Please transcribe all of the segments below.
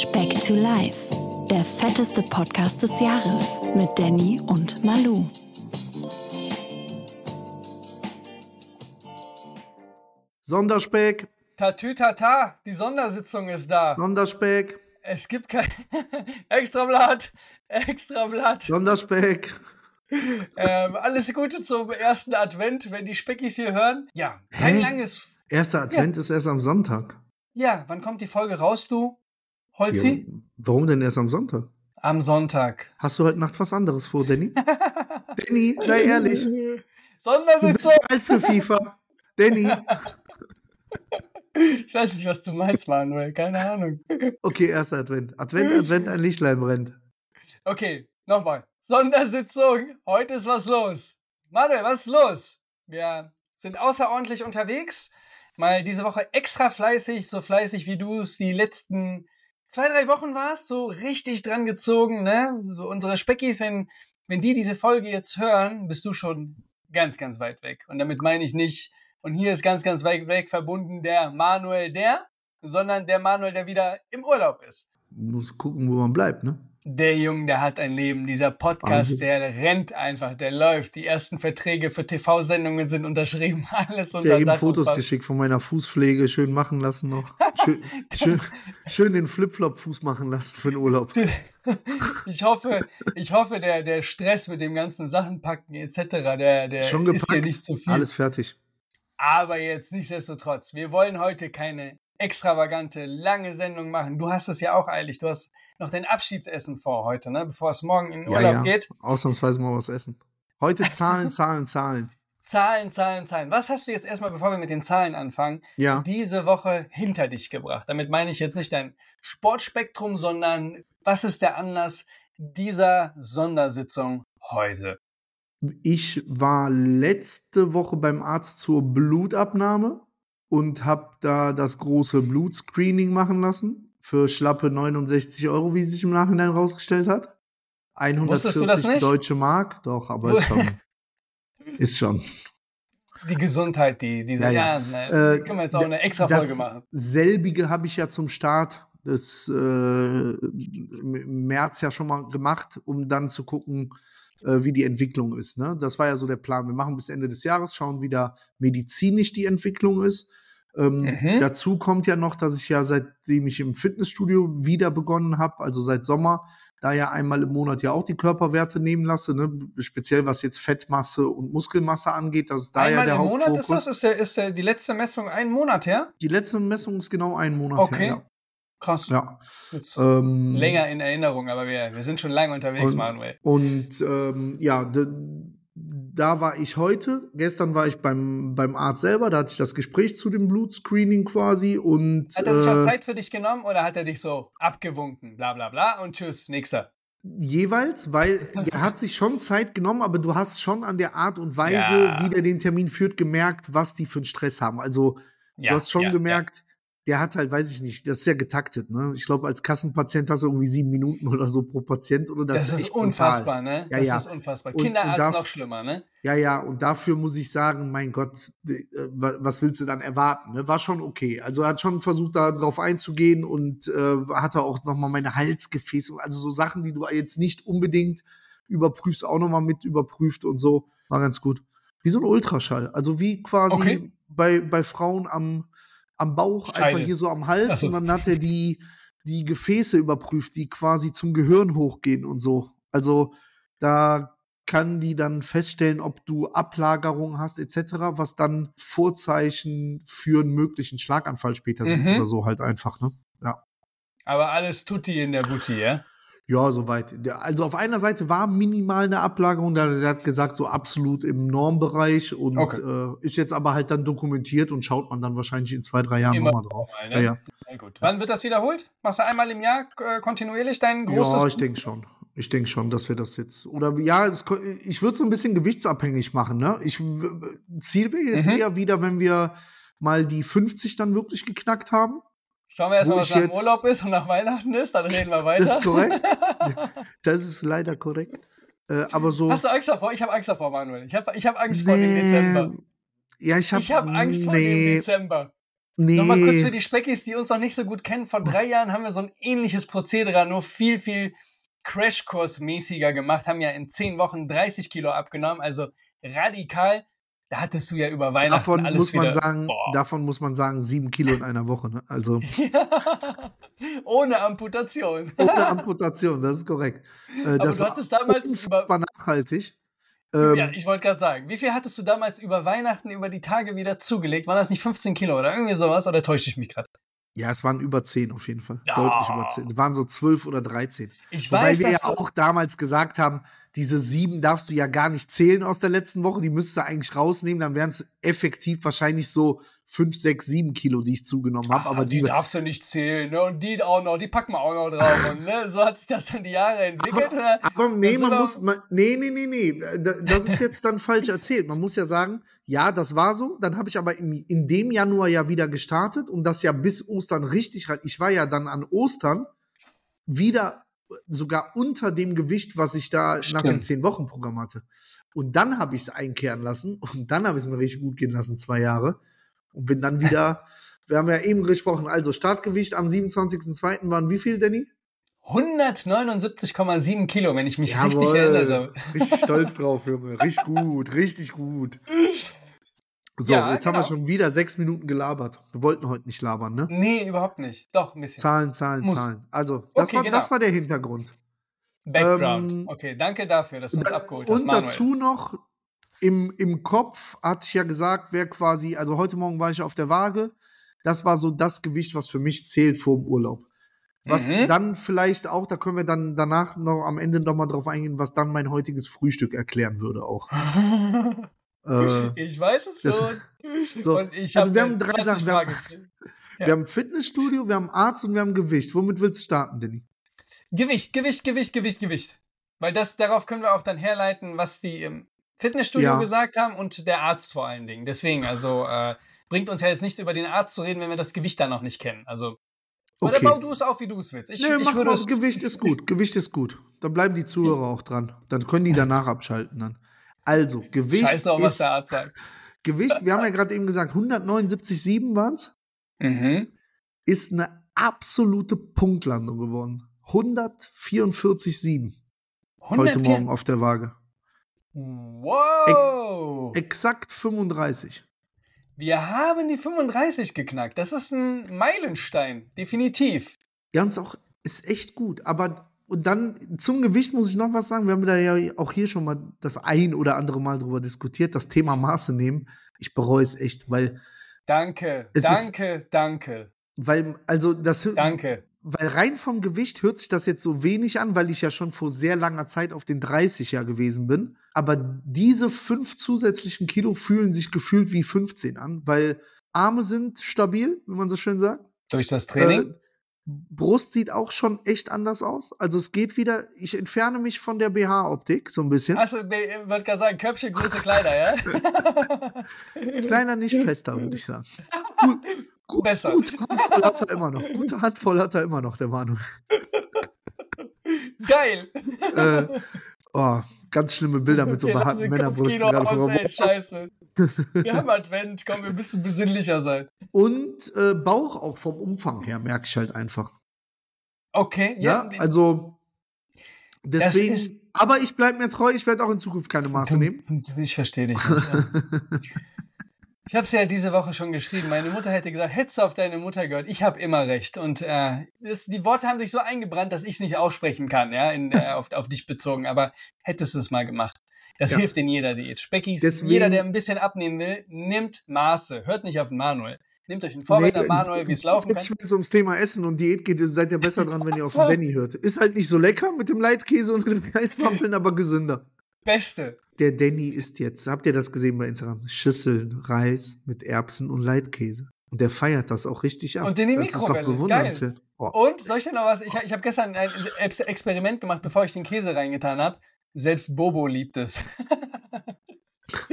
Speck to Life, der fetteste Podcast des Jahres mit Danny und Malu. Sonderspeck, Tatütata, die Sondersitzung ist da. Sonderspeck, Es gibt kein Extrablatt, Extrablatt. Sonderspeck. Ähm, alles Gute zum ersten Advent, wenn die Speckis hier hören. Ja, kein Hä? langes. Erster Advent ist erst am Sonntag. Ja, wann kommt die Folge raus, du? Ja, Holzi? warum denn erst am Sonntag? Am Sonntag. Hast du heute Nacht was anderes vor, Danny? Danny, sei ehrlich. Du bist Sondersitzung! zu alt für FIFA. Danny. Ich weiß nicht, was du meinst, Manuel. Keine Ahnung. Okay, erster Advent. Advent, Advent, ein Lichtlein brennt. Okay, nochmal. Sondersitzung. Heute ist was los. Manuel, was ist los? Wir sind außerordentlich unterwegs. Mal diese Woche extra fleißig, so fleißig wie du es die letzten zwei, drei Wochen warst, so richtig dran gezogen, ne? So unsere Speckis, wenn, wenn die diese Folge jetzt hören, bist du schon ganz, ganz weit weg. Und damit meine ich nicht, und hier ist ganz, ganz weit weg verbunden der Manuel der, sondern der Manuel, der wieder im Urlaub ist. Muss gucken, wo man bleibt, ne? Der Junge, der hat ein Leben. Dieser Podcast, Wahnsinn. der rennt einfach, der läuft. Die ersten Verträge für TV-Sendungen sind unterschrieben. Alles unter Der eben Dach und Fotos geschickt von meiner Fußpflege. Schön machen lassen noch. Schön, schön, schön den Flipflop-Fuß machen lassen für den Urlaub. Ich hoffe, ich hoffe, der, der Stress mit dem ganzen Sachen packen etc., der, der Schon ist hier nicht zu viel. Alles fertig. Aber jetzt nichtsdestotrotz, wir wollen heute keine extravagante, lange Sendung machen. Du hast es ja auch eilig. Du hast noch dein Abschiedsessen vor heute, ne? bevor es morgen in den Ja, Urlaub ja. geht. Ausnahmsweise mal was essen. Heute Zahlen, Zahlen, Zahlen. Zahlen, Zahlen, Zahlen. Was hast du jetzt erstmal, bevor wir mit den Zahlen anfangen, Ja. diese Woche hinter dich gebracht? Damit meine ich jetzt nicht dein Sportspektrum, sondern was ist der Anlass dieser Sondersitzung heute? Ich war letzte Woche beim Arzt zur Blutabnahme und habe da das große Blutscreening machen lassen für schlappe 69 Euro, wie sich im Nachhinein rausgestellt hat. Wusstest du das 140 nicht? deutsche Mark, doch, aber ist schon. ist schon. Die Gesundheit, die, diese, Ja, ja, ja. Äh, können wir jetzt auch eine extra Folge machen. Selbige habe ich ja zum Start des äh, im März ja schon mal gemacht, um dann zu gucken, äh, wie die Entwicklung ist. Ne? Das war ja so der Plan. Wir machen bis Ende des Jahres, schauen, wie da medizinisch die Entwicklung ist. Ähm, Mhm. Dazu kommt ja noch, dass ich ja seitdem ich im Fitnessstudio wieder begonnen habe, also seit Sommer, da ja einmal im Monat ja auch die Körperwerte nehmen lasse, ne? speziell was jetzt Fettmasse und Muskelmasse angeht, das ist da Einmal ja der im Monat Hauptfokus. ist das? Ist, der, ist der, die letzte Messung ein Monat her? Die letzte Messung ist genau ein Monat Okay. her. Krass. Ja. Jetzt ja. Ähm, länger in Erinnerung, aber wir, wir sind schon lange unterwegs, Und- Manuel. Und ähm, ja, da war ich heute. Gestern war ich beim, beim Arzt selber, da hatte ich das Gespräch zu dem Blutscreening quasi und Hat er sich auch äh, Zeit für dich genommen oder hat er dich so abgewunken? Bla bla bla und tschüss, nächster. jeweils, weil er hat sich schon Zeit genommen, aber du hast schon an der Art und Weise, Ja. wie der den Termin führt, gemerkt, was die für einen Stress haben. Also Ja, du hast schon ja, gemerkt, der hat halt, weiß ich nicht, das ist ja getaktet, ne? Ich glaube, als Kassenpatient hast du irgendwie sieben Minuten oder so pro Patient oder das, Das, ist brutal. unfassbar, ne? Ja, das ja. ist unfassbar. Und- und darf- noch schlimmer, ne? Ja, ja, und dafür muss ich sagen, mein Gott, äh, wa- was willst du dann erwarten? Ne? War schon okay. Also er hat schon versucht, da drauf einzugehen und äh, hatte auch nochmal meine Halsgefäße, also so Sachen, die du jetzt nicht unbedingt überprüfst, auch nochmal mit überprüft und so. War ganz gut. Wie so ein Ultraschall. Also wie quasi Okay. bei, bei Frauen am, am Bauch, Scheide. einfach hier so am Hals so. und dann hat er die, die Gefäße überprüft, die quasi zum Gehirn hochgehen und so. Also da kann die dann feststellen, ob du Ablagerung hast etc., was dann Vorzeichen für einen möglichen Schlaganfall später sind Mhm. oder so halt einfach, ne? Ja. Aber alles tutti in der Butti, ja? Ja, soweit. Also auf einer Seite war minimal eine Ablagerung, der, der hat gesagt, so absolut im Normbereich und Okay. äh, ist jetzt aber halt dann dokumentiert und schaut man dann wahrscheinlich in zwei, drei Jahren nochmal drauf. mal, Ja, ne? ja. Na gut. Wann wird das wiederholt? Machst du einmal im Jahr äh, kontinuierlich dein großes? Ja, ich denke schon. Ich denke schon, dass wir das jetzt. Oder ja, es, ich würde so ein bisschen gewichtsabhängig machen. Ne? Ich Ziel wäre jetzt Mhm. eher wieder, wenn wir mal die 50 dann wirklich geknackt haben. Schauen wir erstmal, was nach jetzt- Urlaub ist und nach Weihnachten ist, dann reden wir weiter. Das ist korrekt. Das ist leider korrekt. Äh, aber so. Hast du Angst davor? Ich habe Angst davor, Manuel. Ich habe ich hab Angst vor dem Nee. Dezember. Ja, ich habe Ich habe Angst vor dem nee, Dezember. Nee. Nochmal kurz für die Speckis, die uns noch nicht so gut kennen. Vor drei Jahren haben wir so ein ähnliches Prozedere, nur viel, viel Crashkurs-mäßiger gemacht, haben ja in zehn Wochen 30 Kilo abgenommen, also radikal. Da hattest du ja über Weihnachten davon alles muss man wieder, sagen, boah. davon muss man sagen, sieben Kilo in einer Woche. Ne? Also Ohne Amputation. ohne Amputation, das ist korrekt. Äh, Aber das du war hattest damals unfassbar nachhaltig. Ähm, ja, ich wollte gerade sagen, wie viel hattest du damals über Weihnachten, über die Tage wieder zugelegt? Waren das nicht 15 Kilo oder irgendwie sowas? Oder täusche ich mich gerade? Ja, es waren über 10 auf jeden Fall. Ja. Deutlich über 10. Es waren so 12 oder 13. Ich Wobei weiß, wir ja auch damals gesagt haben, diese sieben darfst du ja gar nicht zählen aus der letzten Woche. Die müsstest du eigentlich rausnehmen. Dann wären es effektiv wahrscheinlich so 5, 6, 7 Kilo, die ich zugenommen habe. Aber die die, darfst du nicht zählen, ne? Und die auch noch, die packen wir auch noch drauf. Und ne, so hat sich das dann die Jahre entwickelt. oder? aber nee, Das man muss, man, nee, nee, nee, nee. Da- Das ist jetzt dann falsch erzählt. Man muss ja sagen, ja, das war so. Dann habe ich aber in, in dem Januar ja wieder gestartet und das ja bis Ostern richtig. Ich war ja dann an Ostern wieder sogar unter dem Gewicht, was ich da nach dem Stimmt. 10-Wochen-Programm hatte. Und dann habe ich es einkehren lassen und dann habe ich es mir richtig gut gehen lassen, zwei Jahre. Und bin dann wieder, wir haben ja eben gesprochen, also Startgewicht am 27.02. waren wie viel, Danny? 179,7 Kilo, wenn ich mich richtig Jawohl. erinnere. Richtig stolz drauf, Junge. Richtig gut, richtig gut. So, Ja, jetzt haben wir genau. schon wieder sechs Minuten gelabert. Wir wollten heute nicht labern, ne? Nee, überhaupt nicht. Doch, ein bisschen. Zahlen, Zahlen, Muss. Zahlen. Also, das, Okay, war, genau. das war der Hintergrund. Background. Ähm, okay, danke dafür, dass du uns abgeholt hast, Und Manuel. dazu noch, im, im Kopf hatte ich ja gesagt, wer quasi, also heute Morgen war ich auf der Waage. Das war so das Gewicht, was für mich zählt vor dem Urlaub. Was Mhm. dann vielleicht auch, da können wir dann danach noch am Ende noch mal drauf eingehen, was dann mein heutiges Frühstück erklären würde auch. Äh, ich weiß es das- schon. so, Und ich also wir haben drei 20 Sachen. Wir haben. Ja. wir haben Fitnessstudio, wir haben Arzt und wir haben Gewicht. Womit willst du starten, Danny? Gewicht, Gewicht, Gewicht, Gewicht, Gewicht. Weil das, darauf können wir auch dann herleiten, was die im Fitnessstudio Ja. gesagt haben und der Arzt vor allen Dingen. Deswegen, also äh, bringt uns ja jetzt nicht über den Arzt zu reden, wenn wir das Gewicht dann noch nicht kennen. Also, oder Okay. bau du es auf, wie du es willst. Ich, nee, ich mach würde mal, Gewicht ist gut. Gewicht ist gut. Dann bleiben die Zuhörer auch dran. Dann können die danach abschalten dann. Also, Gewicht Scheiß drauf, was der Arzt sagt. Gewicht, wir haben ja gerade eben gesagt, 179,7 waren es, Mhm. ist eine absolute Punktlandung geworden. 144,7 heute 104 Morgen auf der Waage. Wow! Exakt 35. Wir haben die 35 geknackt. Das ist ein Meilenstein, definitiv. Ganz auch, ist echt gut. Aber, und dann zum Gewicht muss ich noch was sagen. Wir haben da ja auch hier schon mal das ein oder andere Mal drüber diskutiert, das Thema Maße nehmen. Ich bereue es echt, weil, Danke, Es ist- danke, danke, weil, also das, danke. weil rein vom Gewicht hört sich das jetzt so wenig an, weil ich ja schon vor sehr langer Zeit auf den 30er gewesen bin. Aber diese fünf zusätzlichen Kilo fühlen sich gefühlt wie 15 an, weil Arme sind stabil, wie man so schön sagt. Durch das Training? Äh, Brust sieht auch schon echt anders aus. Also es geht wieder, ich entferne mich von der BH-Optik so ein bisschen. Achso, nee, ich wollte gerade sagen, Köpfchen, große Kleider, ja? Kleiner, nicht fester, würde ich sagen. Gut, gut, Besser. Gute Handvoll hat er immer noch. Gute Handvoll hat er immer noch, der Manu. Geil! äh, oh, ganz schlimme Bilder mit so Wir behaarten Männerbrüsten gerade aus, vor ey, scheiße. Wir haben Advent, komm, wir müssen besinnlicher sein. Und äh, Bauch auch vom Umfang her, merke ich halt einfach. Okay, Ja, ja. also deswegen. ist- aber ich bleibe mir treu, ich werde auch in Zukunft keine Maße nehmen. Ich verstehe dich nicht. Ja. Ich habe es ja diese Woche schon geschrieben. Meine Mutter hätte gesagt, hättest du auf deine Mutter gehört, ich habe immer recht. Und äh, das, die Worte haben sich so eingebrannt, dass ich es nicht aussprechen kann, ja, in, äh, auf, auf dich bezogen. Aber hättest du es mal gemacht. Das Ja. hilft in jeder Diät. Speckis, Deswegen- jeder, der ein bisschen abnehmen will, nimmt Maße. Hört nicht auf den Manuel. Nehmt euch einen Vorwärter Nee, Manuel, wie es laufen kann. Jetzt, wenn es ums Thema Essen und Diät geht, seid ihr besser dran, wenn ihr auf den Danny hört. Ist halt nicht so lecker mit dem Leitkäse und den Reiswaffeln, aber gesünder. Beste. Der Danny isst jetzt, habt ihr das gesehen bei Instagram? Schüsseln Reis mit Erbsen und Leitkäse. Und der feiert das auch richtig ab. Und in die das ist doch Mikrowelle. bewundernswert. Oh. Und soll ich dir noch was? Ich, ich habe gestern ein Ex- Experiment gemacht, bevor ich den Käse reingetan habe. Selbst Bobo liebt es.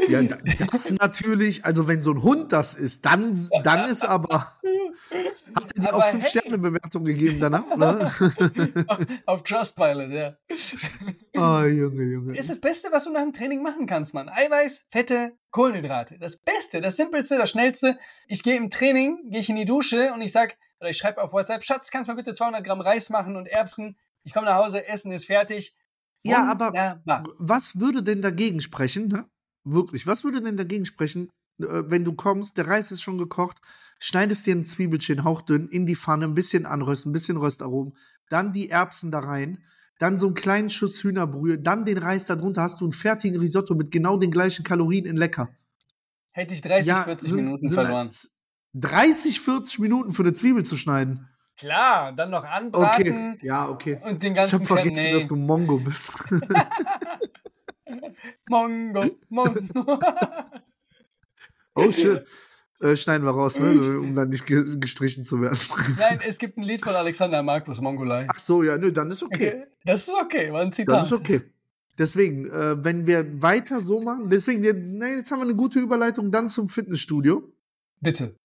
Ja, da- das natürlich, also wenn so ein Hund das ist, dann, dann ist aber. Hat er dir auch fünf hey. Sterne Bewertung gegeben danach, oder? auf Trustpilot, ja. Oh, Junge, Junge. ist das Beste, was du nach dem Training machen kannst, Mann. Eiweiß, Fette, Kohlenhydrate. Das Beste, das Simpelste, das Schnellste. Ich gehe im Training, gehe ich in die Dusche und ich sag, oder ich schreibe auf WhatsApp, Schatz, kannst du mal bitte 200 Gramm Reis machen und Erbsen? Ich komme nach Hause, Essen ist fertig. Ja, aber Wunderbar. was würde denn dagegen sprechen, ne? Wirklich, was würde denn dagegen sprechen, äh, wenn du kommst, der Reis ist schon gekocht, schneidest dir ein Zwiebelchen hauchdünn in die Pfanne, ein bisschen anrösten, ein bisschen Röstaromen, dann die Erbsen da rein, dann so einen kleinen Schuss Hühnerbrühe, dann den Reis darunter, hast du einen fertigen Risotto mit genau den gleichen Kalorien in lecker. Hätte ich 30, 40 sind- Minuten sind verloren. 30, 40 Minuten für eine Zwiebel zu schneiden. Klar, dann noch Okay, anbraten ja, okay. und den Ich habe ganzen Kram. vergessen, Nee. dass du Mongo bist. Mongo, Mongo. oh, shit. Äh, schneiden wir raus, ne? um dann nicht ge gestrichen zu werden. Nein, es gibt ein Lied von Alexander Markus, Mongolei. Ach so, ja, nö, dann ist okay. Das ist okay, war ein Dann Zitat. ist okay. Deswegen, äh, wenn wir weiter so machen, deswegen, wir, nein, jetzt haben wir eine gute Überleitung dann zum Fitnessstudio. Bitte.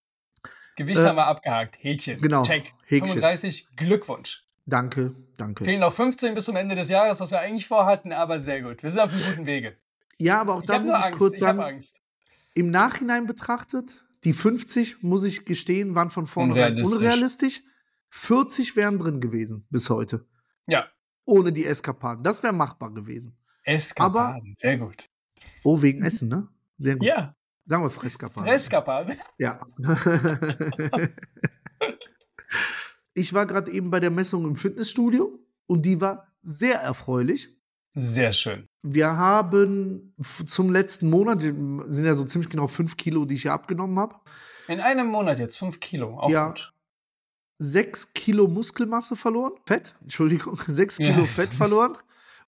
Gewicht Äh, haben wir abgehakt. Häkchen. genau, Check. Häkchen. 35. Glückwunsch. Danke, danke. Fehlen noch 15 bis zum Ende des Jahres, was wir eigentlich vorhatten, aber sehr gut. Wir sind auf einem guten Wege. Ja, aber auch Ich da muss nur ich Angst. kurz Ich habe sagen, Angst. im Nachhinein betrachtet, die 50, muss ich gestehen, waren von vornherein Unrealistisch. unrealistisch. 40 wären drin gewesen bis heute. Ja. Ohne die Eskapaden. Das wäre machbar gewesen. Eskapaden. Sehr gut. Oh, wegen Essen, ne? Sehr gut. Ja. Sagen wir Fresskapaden. Eskapaden. Ja. ich war gerade eben bei der Messung im Fitnessstudio und die war sehr erfreulich. Sehr schön. Wir haben zum letzten Monat, sind ja so ziemlich genau fünf Kilo, die ich ja abgenommen habe, In einem Monat jetzt 5 Kilo. Auch Ja. gut. sechs Kilo Muskelmasse verloren. Fett, Entschuldigung, sechs Ja. Kilo Fett verloren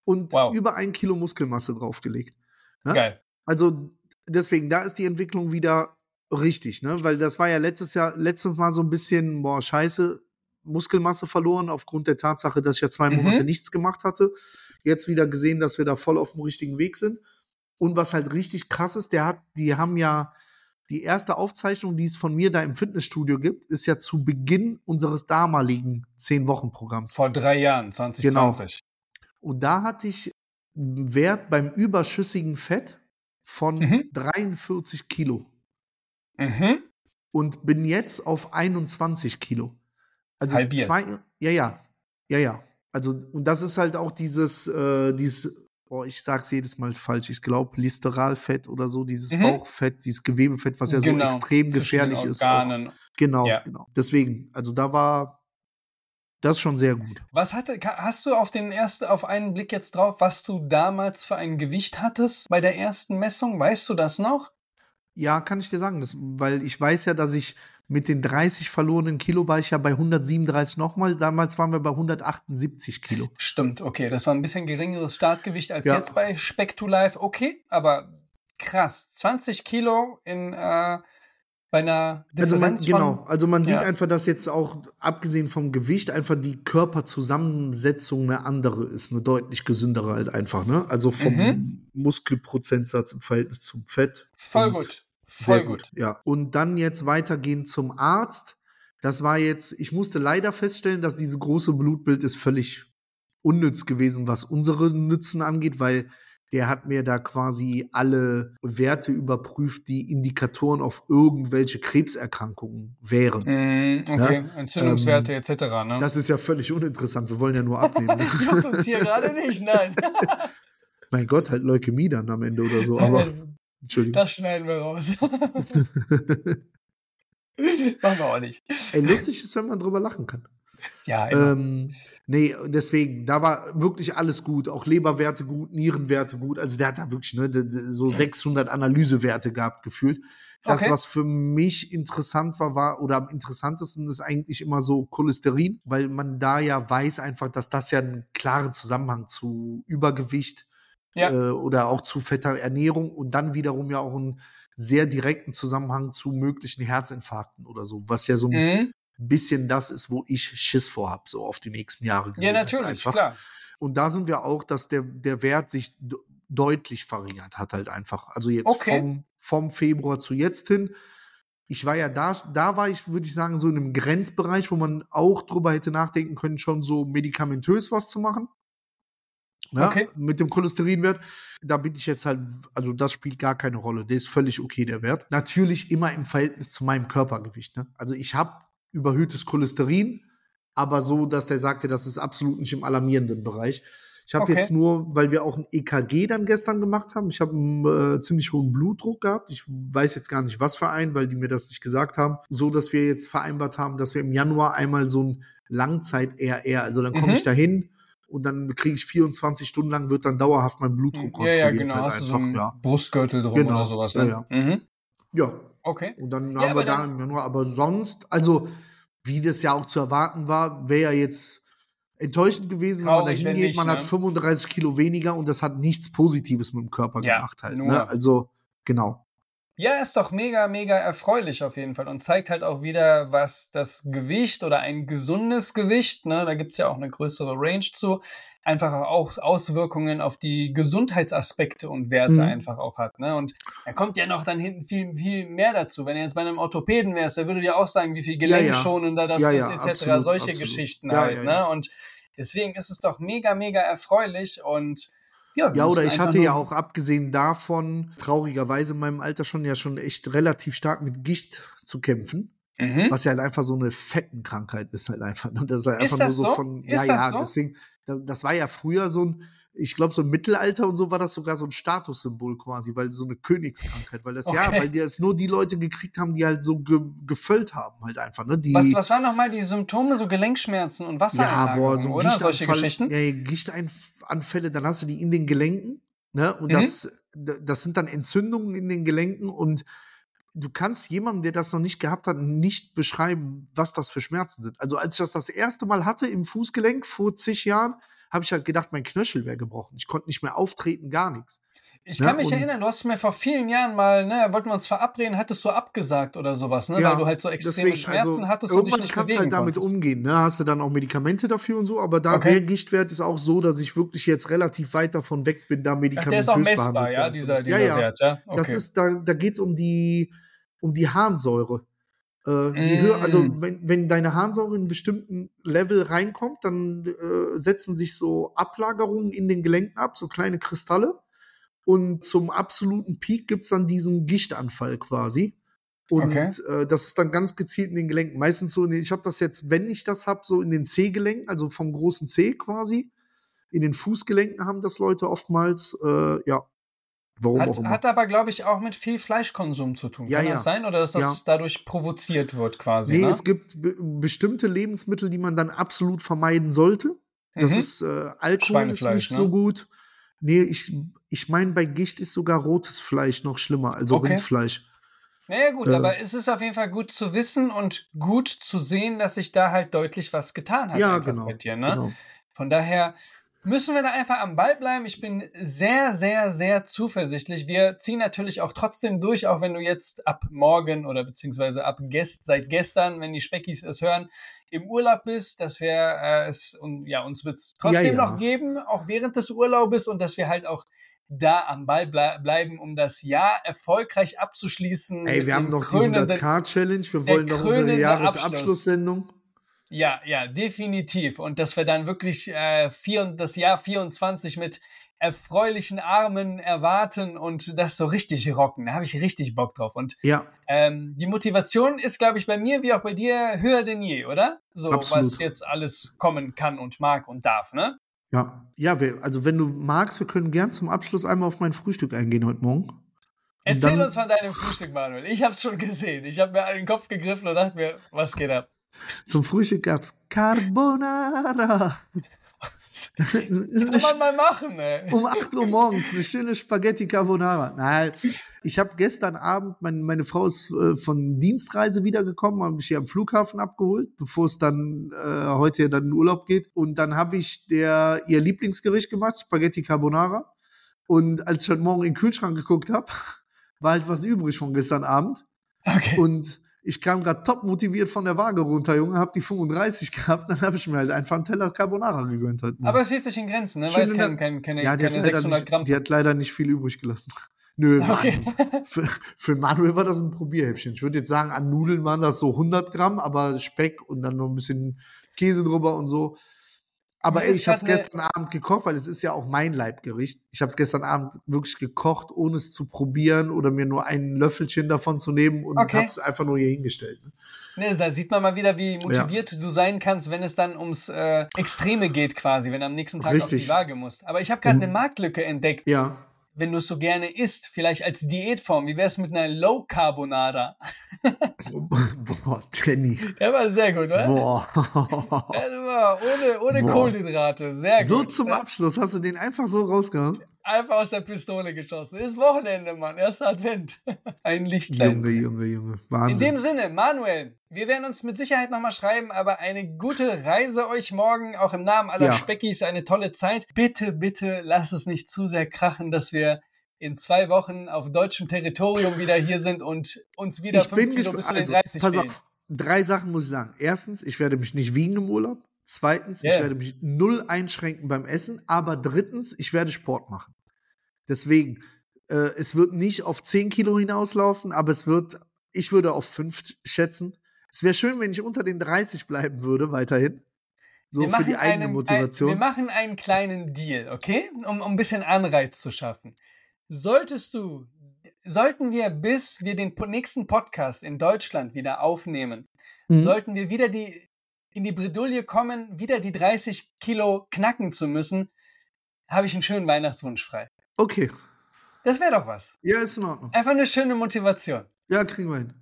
und Wow. über ein Kilo Muskelmasse draufgelegt. Ja? Geil. Also deswegen, da ist die Entwicklung wieder richtig, ne? Weil das war ja letztes Jahr, letztes Mal so ein bisschen, boah, scheiße, Muskelmasse verloren aufgrund der Tatsache, dass ich ja zwei Mhm. Monate nichts gemacht hatte. Jetzt wieder gesehen, dass wir da voll auf dem richtigen Weg sind. Und was halt richtig krass ist, der hat, die haben ja die erste Aufzeichnung, die es von mir da im Fitnessstudio gibt, ist ja zu Beginn unseres damaligen Zehn-Wochen-Programms. Vor drei Jahren, 2020. Und da hatte ich einen Wert beim überschüssigen Fett von Mhm. 43 Kilo Mhm. und bin jetzt auf 21 Kilo. Also Halbiert. zwei, ja, ja, ja, ja. Also, und das ist halt auch dieses, äh, dieses, boah, ich sag's jedes Mal falsch, ich glaube, Listeralfett oder so, dieses Mhm. Bauchfett, dieses Gewebefett, was ja so extrem Zwischen gefährlich ist. Auch. Genau, Ja. genau. Deswegen, also da war das schon sehr gut. Was hatte, hast du auf den ersten, auf einen Blick jetzt drauf, was du damals für ein Gewicht hattest bei der ersten Messung? Weißt du das noch? Ja, kann ich dir sagen, das, weil ich weiß ja, dass ich mit den 30 verlorenen Kilo war ich ja bei 137 nochmal. Damals waren wir bei 178 Kilo. Stimmt, okay. Das war ein bisschen geringeres Startgewicht als Ja. jetzt bei Speck to Life. Okay, aber krass. 20 Kilo in, äh, bei einer Also man, Differenz genau, also man sieht Ja. einfach, dass jetzt auch, abgesehen vom Gewicht, einfach die Körperzusammensetzung eine andere ist, eine deutlich gesündere halt einfach, ne? Also vom Mhm. Muskelprozentsatz im Verhältnis zum Fett. Voll gut. Voll Sehr gut. Ja. Und dann jetzt weitergehen zum Arzt. Das war jetzt, ich musste leider feststellen, dass dieses große Blutbild ist völlig unnütz gewesen, was unsere Nützen angeht, weil der hat mir da quasi alle Werte überprüft, die Indikatoren auf irgendwelche Krebserkrankungen wären. Mm, okay, Entzündungswerte etc. Ne? Ähm, Das ist ja völlig uninteressant. Wir wollen ja nur abnehmen. Juckt uns hier gerade nicht, nein. mein Gott, halt Leukämie dann am Ende oder so. Aber Entschuldigung. das schneiden wir raus. Machen wir auch nicht. Ey, lustig ist, wenn man drüber lachen kann. Ja, immer. Ähm, nee, deswegen, da war wirklich alles gut. Auch Leberwerte gut, Nierenwerte gut. Also der hat da wirklich ne, so 600 Analysewerte gehabt, gefühlt. Das, Okay. was für mich interessant war, war, oder am interessantesten ist eigentlich immer so Cholesterin, weil man da ja weiß einfach, dass das ja einen klaren Zusammenhang zu Übergewicht Ja. äh, oder auch zu fetter Ernährung und dann wiederum ja auch einen sehr direkten Zusammenhang zu möglichen Herzinfarkten oder so, was ja so ein Mhm. bisschen das ist, wo ich Schiss vor habe, so auf die nächsten Jahre gesehen. Ja, halt natürlich, einfach. klar. Und da sind wir auch, dass der, der Wert sich deutlich verringert hat halt einfach. Also jetzt Okay. vom, vom Februar zu jetzt hin. Ich war ja da, da war ich, würde ich sagen, so in einem Grenzbereich, wo man auch drüber hätte nachdenken können, schon so medikamentös was zu machen. Ja, Okay. Mit dem Cholesterinwert, da bin ich jetzt halt, also das spielt gar keine Rolle. Der ist völlig okay, der Wert. Natürlich immer im Verhältnis zu meinem Körpergewicht. Ne? Also ich habe überhöhtes Cholesterin, aber so, dass der sagte, das ist absolut nicht im alarmierenden Bereich. Ich habe Okay. jetzt nur, weil wir auch ein EKG dann gestern gemacht haben, ich habe einen äh, ziemlich hohen Blutdruck gehabt. Ich weiß jetzt gar nicht, was für einen, weil die mir das nicht gesagt haben. So, dass wir jetzt vereinbart haben, dass wir im Januar einmal so ein Langzeit-RR, also dann komme Mhm. ich dahin und dann kriege ich 24 Stunden lang, wird dann dauerhaft mein Blutdruck Ja, ja, kontrolliert. genau. halt Hast du so einfach, einen ja. Brustgürtel drum Genau. oder sowas, Ja, ne? Mhm. ja, Okay. und dann Ja, haben wir da im Januar, aber sonst, also wie das ja auch zu erwarten war, wäre ja jetzt enttäuschend gewesen, wenn man da Traurig, hingeht, man ne? hat 35 Kilo weniger und das hat nichts Positives mit dem Körper Ja, gemacht halt. Ne? Also, genau. Ja, ist doch mega, mega erfreulich auf jeden Fall und zeigt halt auch wieder, was das Gewicht oder ein gesundes Gewicht, ne, da gibt's ja auch eine größere Range zu, einfach auch Auswirkungen auf die Gesundheitsaspekte und Werte Mhm. einfach auch hat. Ne? Und da kommt ja noch dann hinten viel, viel mehr dazu. Wenn du jetzt bei einem Orthopäden wärst, der würde dir auch sagen, wie viel Ja, ja. gelenkschonender das Ja, ist, ja, etc. absolut, Solche absolut. Geschichten Ja, halt. ja, ne? ja. Und deswegen ist es doch mega, mega erfreulich und ja, Ja, oder ich hatte ja auch abgesehen davon, traurigerweise in meinem Alter schon ja schon echt relativ stark mit Gicht zu kämpfen. Mhm. Was ja halt einfach so eine Fettenkrankheit ist halt einfach. Und das ist halt Ist einfach das nur so so? von, Ist ja, das ja, so? deswegen, da- das war ja früher so ein, ich glaube, so im Mittelalter und so war das sogar so ein Statussymbol quasi, weil so eine Königskrankheit, weil das ja, Okay. weil die das nur die Leute gekriegt haben, die halt so ge gefüllt haben, halt einfach, ne? Die, Was, was waren nochmal die Symptome? So Gelenkschmerzen und ja, Wassereinlagerungen, boah, so oder? Solche Geschichten? ja, Gichtanfälle, dann hast du die in den Gelenken, ne? Und Mhm. das, das sind dann Entzündungen in den Gelenken und du kannst jemandem, der das noch nicht gehabt hat, nicht beschreiben, was das für Schmerzen sind. Also als ich das das erste Mal hatte im Fußgelenk vor zig Jahren, habe ich halt gedacht, mein Knöchel wäre gebrochen. Ich konnte nicht mehr auftreten, gar nichts. Ich Ja, kann mich und- erinnern, du hast mir vor vielen Jahren mal, ne, wollten wir uns verabreden, hattest du abgesagt oder sowas, ne? Ja, weil du halt so extreme Schmerzen hattest und dich nicht kannst bewegen halt damit konntest. umgehen. Ne? Hast du dann auch Medikamente dafür und so, aber da Okay. der Gichtwert ist auch so, dass ich wirklich jetzt relativ weit davon weg bin, da Ach, medikamentös der ist auch messbar, ja, zu dieser, dieser ja, ja. Wert, ja? Okay. Das ist, da, da geht es um die, um die Harnsäure. Äh, Mm. höher, also wenn, wenn deine Harnsäure in einen bestimmten Level reinkommt, dann äh, setzen sich so Ablagerungen in den Gelenken ab, so kleine Kristalle. Und zum absoluten Peak gibt es dann diesen Gichtanfall quasi. Und Okay. äh, das ist dann ganz gezielt in den Gelenken. Meistens so, in den, ich habe das jetzt, wenn ich das habe, so in den C-Gelenken, also vom großen C quasi. In den Fußgelenken haben das Leute oftmals, äh, ja. Warum auch hat, immer. hat aber, glaube ich, auch mit viel Fleischkonsum zu tun. Ja, Kann ja. das sein? Oder dass das Ja. dadurch provoziert wird quasi? Nee, ne? es gibt be bestimmte Lebensmittel, die man dann absolut vermeiden sollte. Das Mhm. ist äh, Alkohol ist nicht ne? so gut. Nee, ich, ich meine, bei Gicht ist sogar rotes Fleisch noch schlimmer, also Okay. Rindfleisch. Naja, gut, Äh. aber es ist auf jeden Fall gut zu wissen und gut zu sehen, dass sich da halt deutlich was getan hat Ja, genau, dir, ne? genau. Von daher müssen wir da einfach am Ball bleiben. Ich bin sehr, sehr, sehr zuversichtlich. Wir ziehen natürlich auch trotzdem durch, auch wenn du jetzt ab morgen oder beziehungsweise ab gest seit gestern, wenn die Speckis es hören, im Urlaub bist, dass wir äh, es und ja uns wird es trotzdem Ja, ja. noch geben, auch während des Urlaubes und dass wir halt auch da am Ball blei bleiben, um das Jahr erfolgreich abzuschließen. Ey, wir haben noch die krönenden- 100k-Challenge. Wir wollen noch unsere Jahresabschlusssendung. Ja, ja, definitiv. Und dass wir dann wirklich äh, vier, das Jahr 24 mit erfreulichen Armen erwarten und das so richtig rocken. Da habe ich richtig Bock drauf. Und Ja, ähm, die Motivation ist, glaube ich, bei mir wie auch bei dir höher denn je, oder? So, Absolut. was jetzt alles kommen kann und mag und darf, ne? ja. Ja, wir, also wenn du magst, wir können gern zum Abschluss einmal auf mein Frühstück eingehen heute Morgen. Erzähl uns von deinem Frühstück, Manuel. Ich habe es schon gesehen. Ich habe mir an den Kopf gegriffen und dachte mir, was geht ab? Zum Frühstück gab's Carbonara. Kann man mal machen, ey. um 8 Uhr morgens eine schöne Spaghetti Carbonara. Nein, ich habe gestern Abend, mein, meine Frau ist äh, von Dienstreise wiedergekommen, habe mich hier am Flughafen abgeholt, bevor es dann äh, heute dann in Urlaub geht. Und dann habe ich der ihr Lieblingsgericht gemacht, Spaghetti Carbonara. Und als ich heute Morgen in den Kühlschrank geguckt habe, war halt was übrig von gestern Abend. Okay. Und ich kam gerade top motiviert von der Waage runter, Junge, hab die 35 gehabt, dann habe ich mir halt einfach einen Teller Carbonara gegönnt heute Morgen. Aber es hielt sich in Grenzen, ne? Weil es in kein, kein, keine, Ja, die hat, keine leider 600 nicht, Gramm. die hat leider nicht viel übrig gelassen. Nö, Mann. Okay. Für, für Manuel war das ein Probierhäppchen. Ich würde jetzt sagen, an Nudeln waren das so 100 Gramm, aber Speck und dann noch ein bisschen Käse drüber und so. Aber ey, ich habe es gestern Abend gekocht, weil es ist ja auch mein Leibgericht. Ich habe es gestern Abend wirklich gekocht, ohne es zu probieren oder mir nur ein Löffelchen davon zu nehmen und Okay. habe es einfach nur hier hingestellt. ne? Ne, da sieht man mal wieder, wie motiviert du sein kannst, wenn es dann ums äh, Extreme geht quasi, wenn du am nächsten Tag auf Richtig. die Waage musst. Aber ich habe gerade eine Marktlücke entdeckt, Ja. Wenn du es so gerne isst, vielleicht als Diätform. Wie wär's mit einer Low Carbonara? Boah, Jenny. Der war sehr gut, oder? Boah. Ohne, ohne Boah. Kohlenhydrate. Sehr gut. So zum? Abschluss hast du den einfach so rausgehauen. Einfach aus der Pistole geschossen. Ist Wochenende, Mann. Erster Advent. Ein Lichtlein. Junge, Junge, Junge. In Wahnsinn. dem Sinne, Manuel, wir werden uns mit Sicherheit nochmal schreiben, aber eine gute Reise euch morgen, auch im Namen aller Ja. Speckis, eine tolle Zeit. Bitte, bitte lasst es nicht zu sehr krachen, dass wir in zwei Wochen auf deutschem Territorium wieder hier sind und uns wieder ich fünf bin Kilo bis zu den Also, 30 pass fehlen. auf. Drei Sachen muss ich sagen. Erstens, ich werde mich nicht wiegen im Urlaub. Zweitens, Ja. ich werde mich null einschränken beim Essen. Aber drittens, ich werde Sport machen. Deswegen, äh, es wird nicht auf 10 Kilo hinauslaufen, aber es wird, ich würde auf 5 schätzen. Es wäre schön, wenn ich unter den 30 bleiben würde, weiterhin. So Wir für die eigene einen- Motivation. Ein, wir machen einen kleinen Deal, okay? Um, um ein bisschen Anreiz zu schaffen. Solltest du, sollten wir, bis wir den nächsten Podcast in Deutschland wieder aufnehmen, Mhm. sollten wir wieder die, in die Bredouille kommen, wieder die 30 Kilo knacken zu müssen, habe ich einen schönen Weihnachtswunsch frei. Okay. Das wäre doch was. Ja, ist in Ordnung. Einfach eine schöne Motivation. Ja, kriegen wir hin.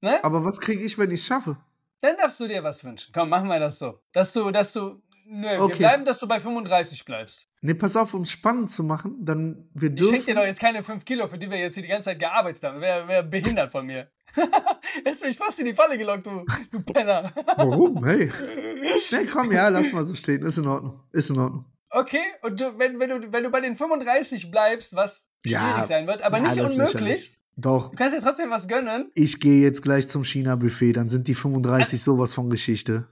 Ne? Aber was kriege ich, wenn ich es schaffe? Dann darfst du dir was wünschen. Komm, machen wir das so. Dass du, dass du, nö, wir Okay. bleiben, dass du bei 35 bleibst. Ne, pass auf, um es spannend zu machen, dann wir Ich dürfen. schenke dir doch jetzt keine 5 Kilo, für die wir jetzt hier die ganze Zeit gearbeitet haben. Wäre wär behindert von mir. jetzt bin ich fast in die Falle gelockt, du, du Penner. Warum? Hey. Ne, komm, ja, lass mal so stehen. Ist in Ordnung. Ist in Ordnung. Okay, und du, wenn, wenn, du, wenn du bei den 35 bleibst, was schwierig Ja, sein wird, aber ja, nicht ist unmöglich. Doch, du kannst dir trotzdem was gönnen. ich gehe jetzt gleich zum China-Buffet, dann sind die 35 sowas von Geschichte.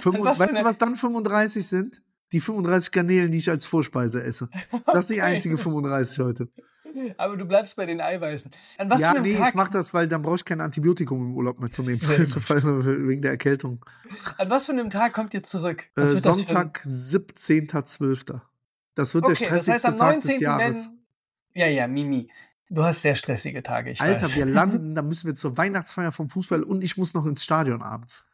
Fünf, weißt du, was dann 35 sind? Die 35 Garnelen, die ich als Vorspeise esse. Das sind die Okay. einzigen 35 heute. Aber du bleibst bei den Eiweißen. An was ja, für einem nee, Tag, ich mach das, weil dann brauche ich kein Antibiotikum im Urlaub mehr zu nehmen. Sehr Weißt du, weil- wegen der Erkältung. an was für einem Tag kommt ihr zurück? Äh, das Sonntag, 17.12. Das wird der Okay, das stressigste heißt am Tag des 19. Jahres. werden. Ja, ja, Mimi. Du hast sehr stressige Tage, ich Alter, weiß. wir landen, dann müssen wir zur Weihnachtsfeier vom Fußball und ich muss noch ins Stadion abends.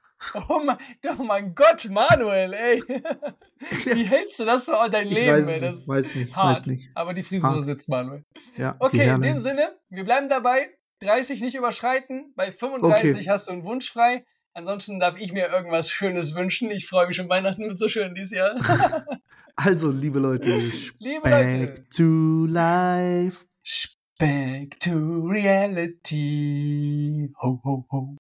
Oh mein, oh mein Gott, Manuel, ey. Wie hältst du das so an dein Ich Leben, weiß ey? nicht, Das ist weiß nicht, hart. weiß nicht. Aber die Frisur Hart. sitzt, Manuel. Ja, Okay, in dem Sinne, wir bleiben dabei. 30 nicht überschreiten. Bei 35 Okay. hast du einen Wunsch frei. Ansonsten darf ich mir irgendwas Schönes wünschen. Ich freue mich schon, Weihnachten wird so schön dieses Jahr. Also, liebe Leute, Liebe back Leute. to life. Back to reality. Ho, ho, ho.